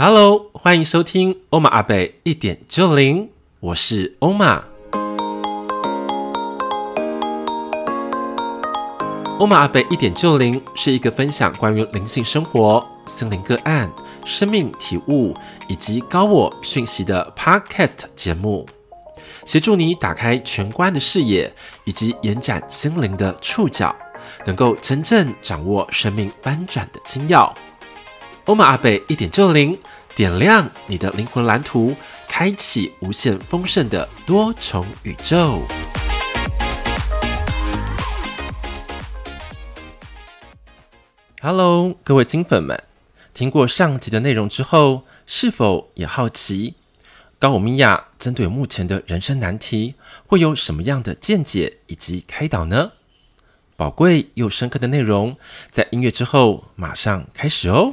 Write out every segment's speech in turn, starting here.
Hello，欢迎收听欧玛阿贝一点就灵，我是欧玛。欧玛阿贝一点就灵是一个分享关于灵性生活、心灵个案、生命体悟以及高我讯息的 Podcast 节目，协助你打开全观的视野以及延展心灵的触角，能够真正掌握生命翻转的精要。欧玛阿贝一点就零，点亮你的灵魂蓝图，开启无限丰盛的多重宇宙。Hello，各位金粉们，听过上集的内容之后，是否也好奇高我米亚针对目前的人生难题，会有什么样的见解以及开导呢？宝贵又深刻的内容，在音乐之后马上开始哦。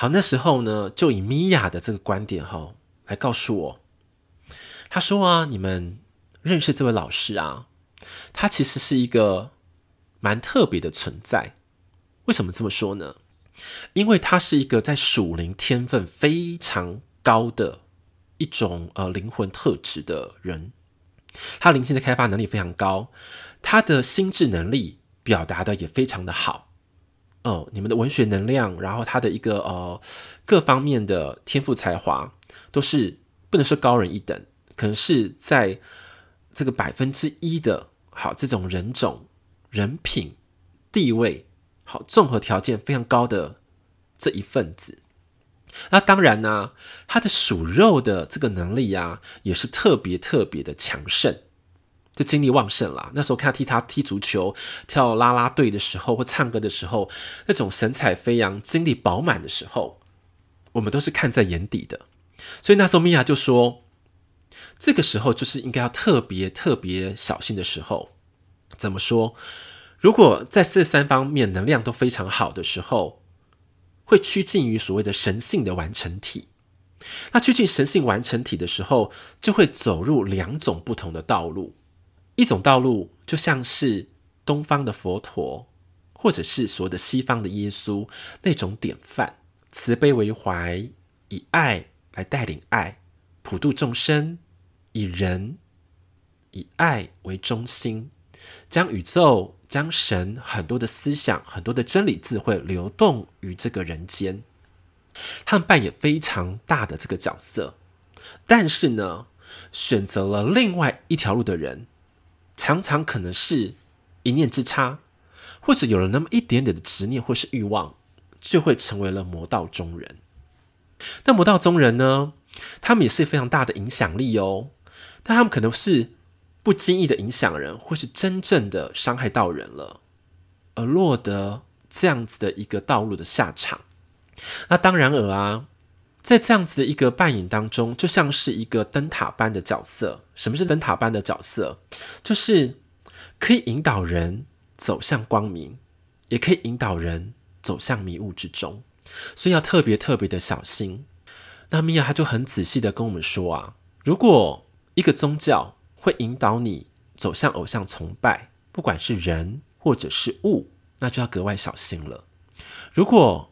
好，那时候呢，就以米娅的这个观点哈，来告诉我，他说啊，你们认识这位老师啊，他其实是一个蛮特别的存在。为什么这么说呢？因为他是一个在属灵天分非常高的一种呃灵魂特质的人，他灵性的开发能力非常高，他的心智能力表达的也非常的好。哦，你们的文学能量，然后他的一个呃各方面的天赋才华，都是不能说高人一等，可能是在这个百分之一的好这种人种、人品、地位好综合条件非常高的这一份子。那当然呢、他的属肉的这个能力啊，也是特别特别的强盛。就精力旺盛啦。那时候看他踢他踢足球、跳啦啦队的时候，或唱歌的时候，那种神采飞扬、精力饱满的时候，我们都是看在眼底的。所以那时候米娅就说，这个时候就是应该要特别特别小心的时候。怎么说？如果在这三方面能量都非常好的时候，会趋近于所谓的神性的完成体。那趋近神性完成体的时候，就会走入两种不同的道路。一种道路就像是东方的佛陀，或者是所谓的西方的耶稣那种典范，慈悲为怀，以爱来带领爱，普度众生，以人以爱为中心，将宇宙、将神很多的思想、很多的真理智慧流动于这个人间，他们扮演非常大的这个角色。但是呢，选择了另外一条路的人。常常可能是一念之差，或者有了那么一点点的执念或是欲望，就会成为了魔道中人。那魔道中人呢？他们也是非常大的影响力哦，但他们可能是不经意的影响人，或是真正的伤害到人了，而落得这样子的一个道路的下场。那当然尔啊。在这样子的一个扮演当中，就像是一个灯塔般的角色。什么是灯塔般的角色？就是可以引导人走向光明，也可以引导人走向迷雾之中。所以要特别特别的小心。那米娅他就很仔细的跟我们说啊，如果一个宗教会引导你走向偶像崇拜，不管是人或者是物，那就要格外小心了。如果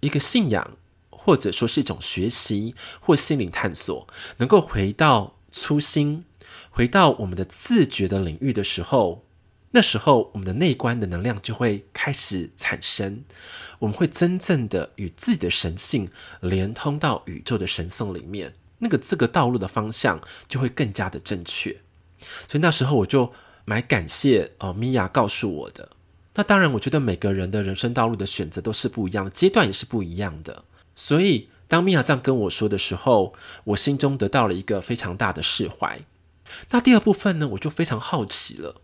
一个信仰，或者说是一种学习或心灵探索，能够回到初心，回到我们的自觉的领域的时候，那时候我们的内观的能量就会开始产生，我们会真正的与自己的神性连通到宇宙的神圣里面，那个这个道路的方向就会更加的正确。所以那时候我就蛮感谢哦，米娅告诉我的。那当然，我觉得每个人的人生道路的选择都是不一样的，阶段也是不一样的。所以，当米娅这样跟我说的时候，我心中得到了一个非常大的释怀。那第二部分呢，我就非常好奇了，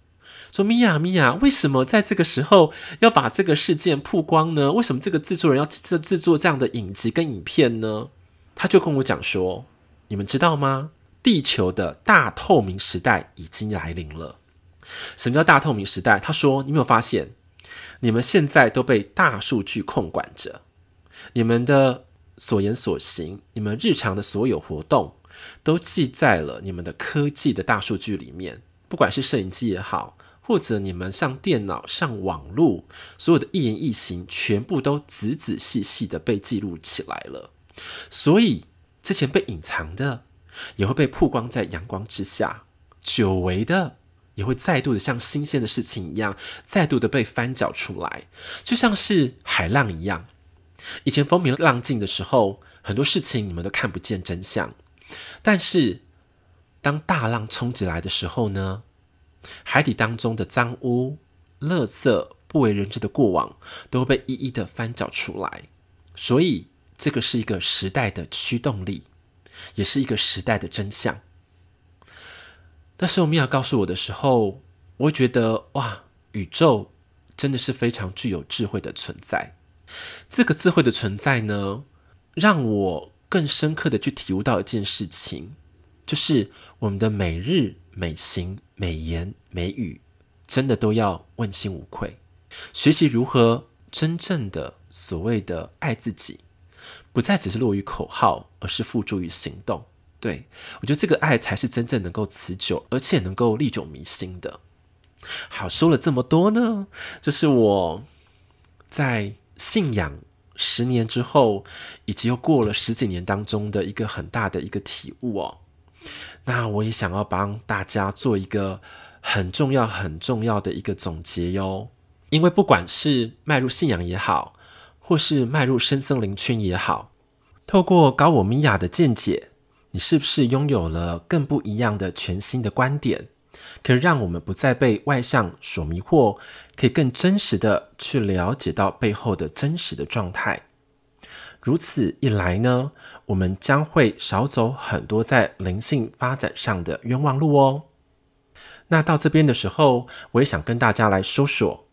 说：“米娅，米娅，为什么在这个时候要把这个事件曝光呢？为什么这个制作人要制制作这样的影集跟影片呢？”他就跟我讲说：“你们知道吗？地球的大透明时代已经来临了。什么叫大透明时代？他说：你没有发现，你们现在都被大数据控管着。”你们的所言所行，你们日常的所有活动，都记在了你们的科技的大数据里面。不管是摄影机也好，或者你们上电脑、上网络，所有的一言一行，全部都仔仔细细的被记录起来了。所以之前被隐藏的，也会被曝光在阳光之下；久违的，也会再度的像新鲜的事情一样，再度的被翻搅出来，就像是海浪一样。以前风平浪静的时候，很多事情你们都看不见真相，但是当大浪冲击来的时候呢，海底当中的脏污、垃圾、不为人知的过往，都会被一一的翻找出来。所以，这个是一个时代的驱动力，也是一个时代的真相。那时候米娅告诉我的时候，我会觉得哇，宇宙真的是非常具有智慧的存在。这个智慧的存在呢，让我更深刻的去体悟到一件事情，就是我们的每日每行每言每语，真的都要问心无愧，学习如何真正的所谓的爱自己，不再只是落于口号，而是付诸于行动。对，我觉得这个爱才是真正能够持久，而且能够历久弥新的。好，说了这么多呢，就是我在。信仰十年之后，以及又过了十几年当中的一个很大的一个体悟哦。那我也想要帮大家做一个很重要、很重要的一个总结哟。因为不管是迈入信仰也好，或是迈入深森林圈也好，透过高我米亚的见解，你是不是拥有了更不一样的全新的观点？可以让我们不再被外向所迷惑，可以更真实的去了解到背后的真实的状态。如此一来呢，我们将会少走很多在灵性发展上的冤枉路哦。那到这边的时候，我也想跟大家来说说，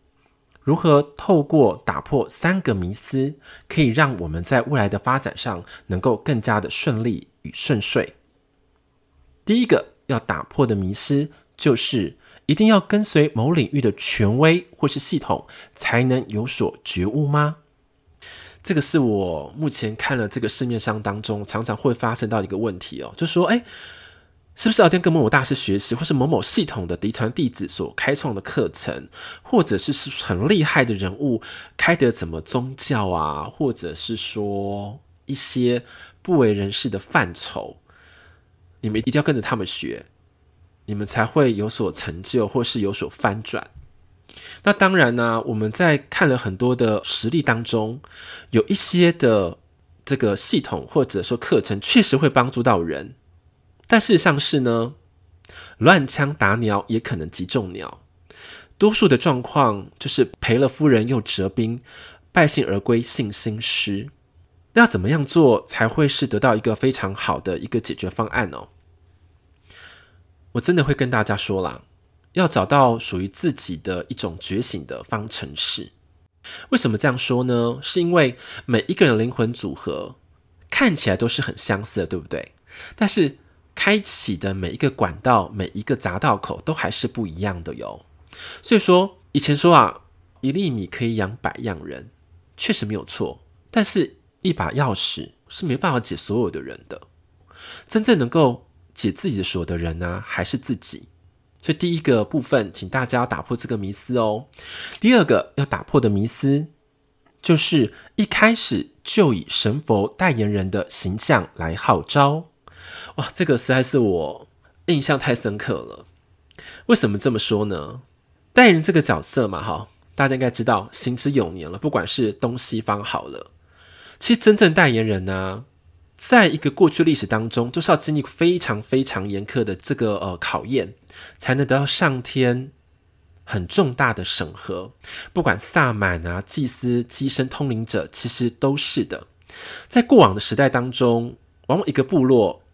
如何透过打破三个迷思，可以让我们在未来的发展上能够更加的顺利与顺遂。第一个要打破的迷思。就是一定要跟随某领域的权威或是系统才能有所觉悟吗？这个是我目前看了这个市面上当中常常会发生到一个问题哦，就说，哎，是不是要跟某某大师学习，或是某某系统的嫡传弟子所开创的课程，或者是是很厉害的人物开的什么宗教啊，或者是说一些不为人知的范畴，你们一定要跟着他们学。你们才会有所成就，或是有所翻转。那当然呢、我们在看了很多的实例当中，有一些的这个系统或者说课程确实会帮助到人，但事实上是呢，乱枪打鸟也可能击中鸟。多数的状况就是赔了夫人又折兵，败兴而归信心失。那要怎么样做才会是得到一个非常好的一个解决方案呢、哦？我真的会跟大家说啦，要找到属于自己的一种觉醒的方程式。为什么这样说呢？是因为每一个人灵魂组合看起来都是很相似的，对不对？但是开启的每一个管道、每一个匝道口都还是不一样的哟。所以说，以前说啊，一粒米可以养百样人，确实没有错。但是，一把钥匙是没办法解所有的人的。真正能够。解自己的锁的人呢、啊，还是自己。所以第一个部分，请大家打破这个迷思哦。第二个要打破的迷思，就是一开始就以神佛代言人的形象来号召。哇，这个实在是我印象太深刻了。为什么这么说呢？代言人这个角色嘛，哈，大家应该知道，行之有年了。不管是东西方好了，其实真正代言人呢、在一个过去历史当中，都是要经历非常非常严苛的这个呃考验，才能得到上天很重大的审核。不管萨满啊、祭司、机身、通灵者，其实都是的。在过往的时代当中，往往一个部落、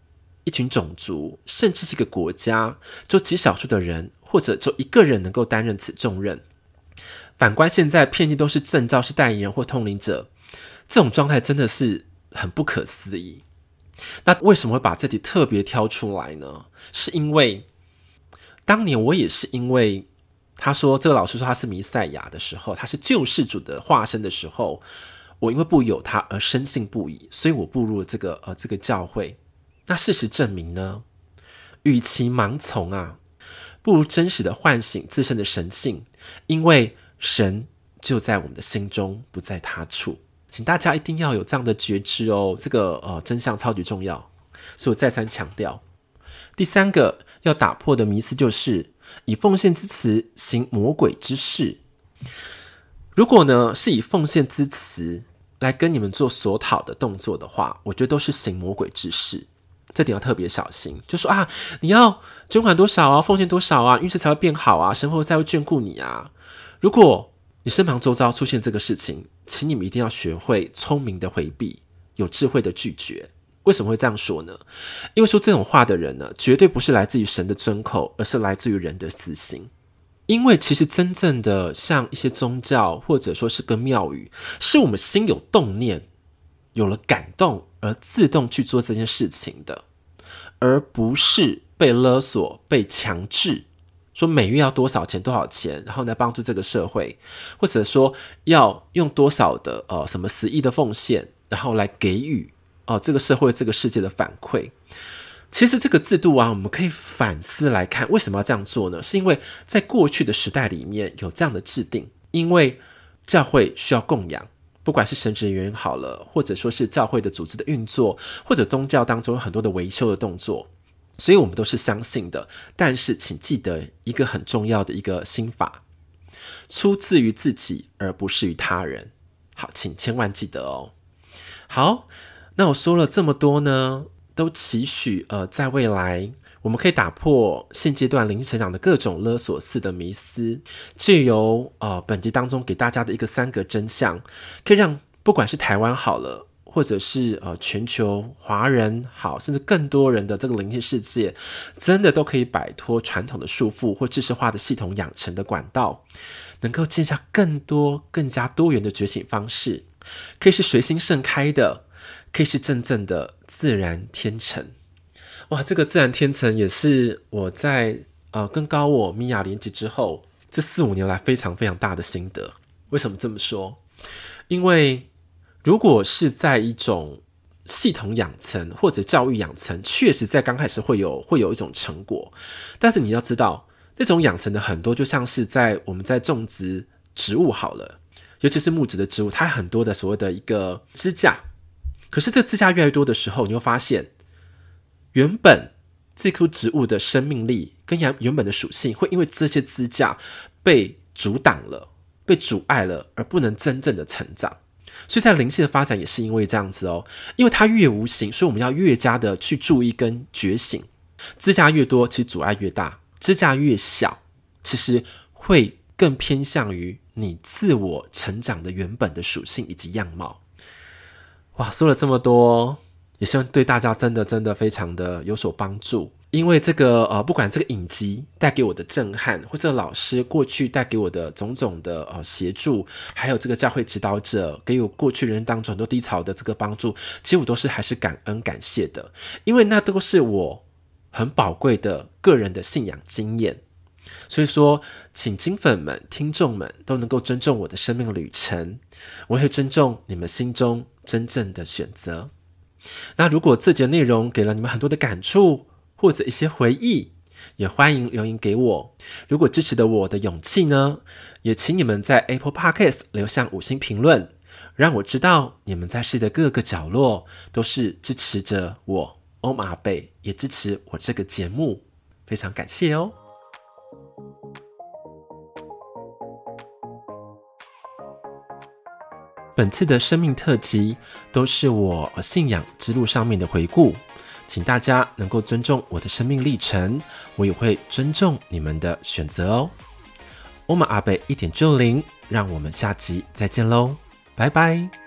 一群种族，甚至是一个国家，就极少数的人，或者就一个人能够担任此重任。反观现在，遍地都是证照，是代言人或通灵者，这种状态真的是。很不可思议。那为什么会把自己特别挑出来呢？是因为当年我也是因为他说这个老师说他是弥赛亚的时候，他是救世主的化身的时候，我因为不有他而深信不疑，所以我步入了这个呃这个教会。那事实证明呢，与其盲从啊，不如真实的唤醒自身的神性，因为神就在我们的心中，不在他处。请大家一定要有这样的觉知哦，这个呃真相超级重要，所以我再三强调。第三个要打破的迷思就是以奉献之词行魔鬼之事。如果呢是以奉献之词来跟你们做索讨的动作的话，我觉得都是行魔鬼之事，这点要特别小心。就说啊，你要捐款多少啊，奉献多少啊，运势才会变好啊，神会才会眷顾你啊。如果你身旁周遭出现这个事情，请你们一定要学会聪明的回避，有智慧的拒绝。为什么会这样说呢？因为说这种话的人呢，绝对不是来自于神的尊口，而是来自于人的私心。因为其实真正的像一些宗教，或者说是个庙宇，是我们心有动念，有了感动而自动去做这件事情的，而不是被勒索、被强制。说每月要多少钱，多少钱，然后呢帮助这个社会，或者说要用多少的呃什么十亿的奉献，然后来给予哦、呃、这个社会这个世界的反馈。其实这个制度啊，我们可以反思来看，为什么要这样做呢？是因为在过去的时代里面有这样的制定，因为教会需要供养，不管是神职人员好了，或者说是教会的组织的运作，或者宗教当中有很多的维修的动作。所以，我们都是相信的。但是，请记得一个很重要的一个心法：出自于自己，而不是于他人。好，请千万记得哦。好，那我说了这么多呢，都期许呃，在未来我们可以打破现阶段灵性成长的各种勒索式的迷思，借由呃本集当中给大家的一个三个真相，可以让不管是台湾好了。或者是呃全球华人好，甚至更多人的这个灵性世界，真的都可以摆脱传统的束缚或知识化的系统养成的管道，能够建下更多更加多元的觉醒方式，可以是随心盛开的，可以是真正的自然天成。哇，这个自然天成也是我在呃跟高我米娅连接之后，这四五年来非常非常大的心得。为什么这么说？因为。如果是在一种系统养成或者教育养成，确实在刚开始会有会有一种成果，但是你要知道，那种养成的很多就像是在我们在种植植物好了，尤其是木质的植物，它很多的所谓的一个支架，可是这支架越来越多的时候，你会发现，原本这棵植物的生命力跟原原本的属性，会因为这些支架被阻挡了、被阻碍了，而不能真正的成长。所以在灵性的发展也是因为这样子哦，因为它越无形，所以我们要越加的去注意跟觉醒。支架越多，其实阻碍越大；支架越小，其实会更偏向于你自我成长的原本的属性以及样貌。哇，说了这么多，也希望对大家真的真的非常的有所帮助。因为这个呃，不管这个影集带给我的震撼，或者老师过去带给我的种种的呃协助，还有这个教会指导者给我过去人生当中很多低潮的这个帮助，其实我都是还是感恩感谢的，因为那都是我很宝贵的个人的信仰经验。所以说，请金粉们、听众们都能够尊重我的生命旅程，我会尊重你们心中真正的选择。那如果这节内容给了你们很多的感触，或者一些回忆，也欢迎留言给我。如果支持的我的勇气呢，也请你们在 Apple Podcast 留下五星评论，让我知道你们在世界的各个角落都是支持着我欧玛 ㄚ 贝，也支持我这个节目，非常感谢哦。本次的生命特辑都是我信仰之路上面的回顾。请大家能够尊重我的生命历程，我也会尊重你们的选择哦。我们阿贝一点就灵，让我们下集再见喽，拜拜。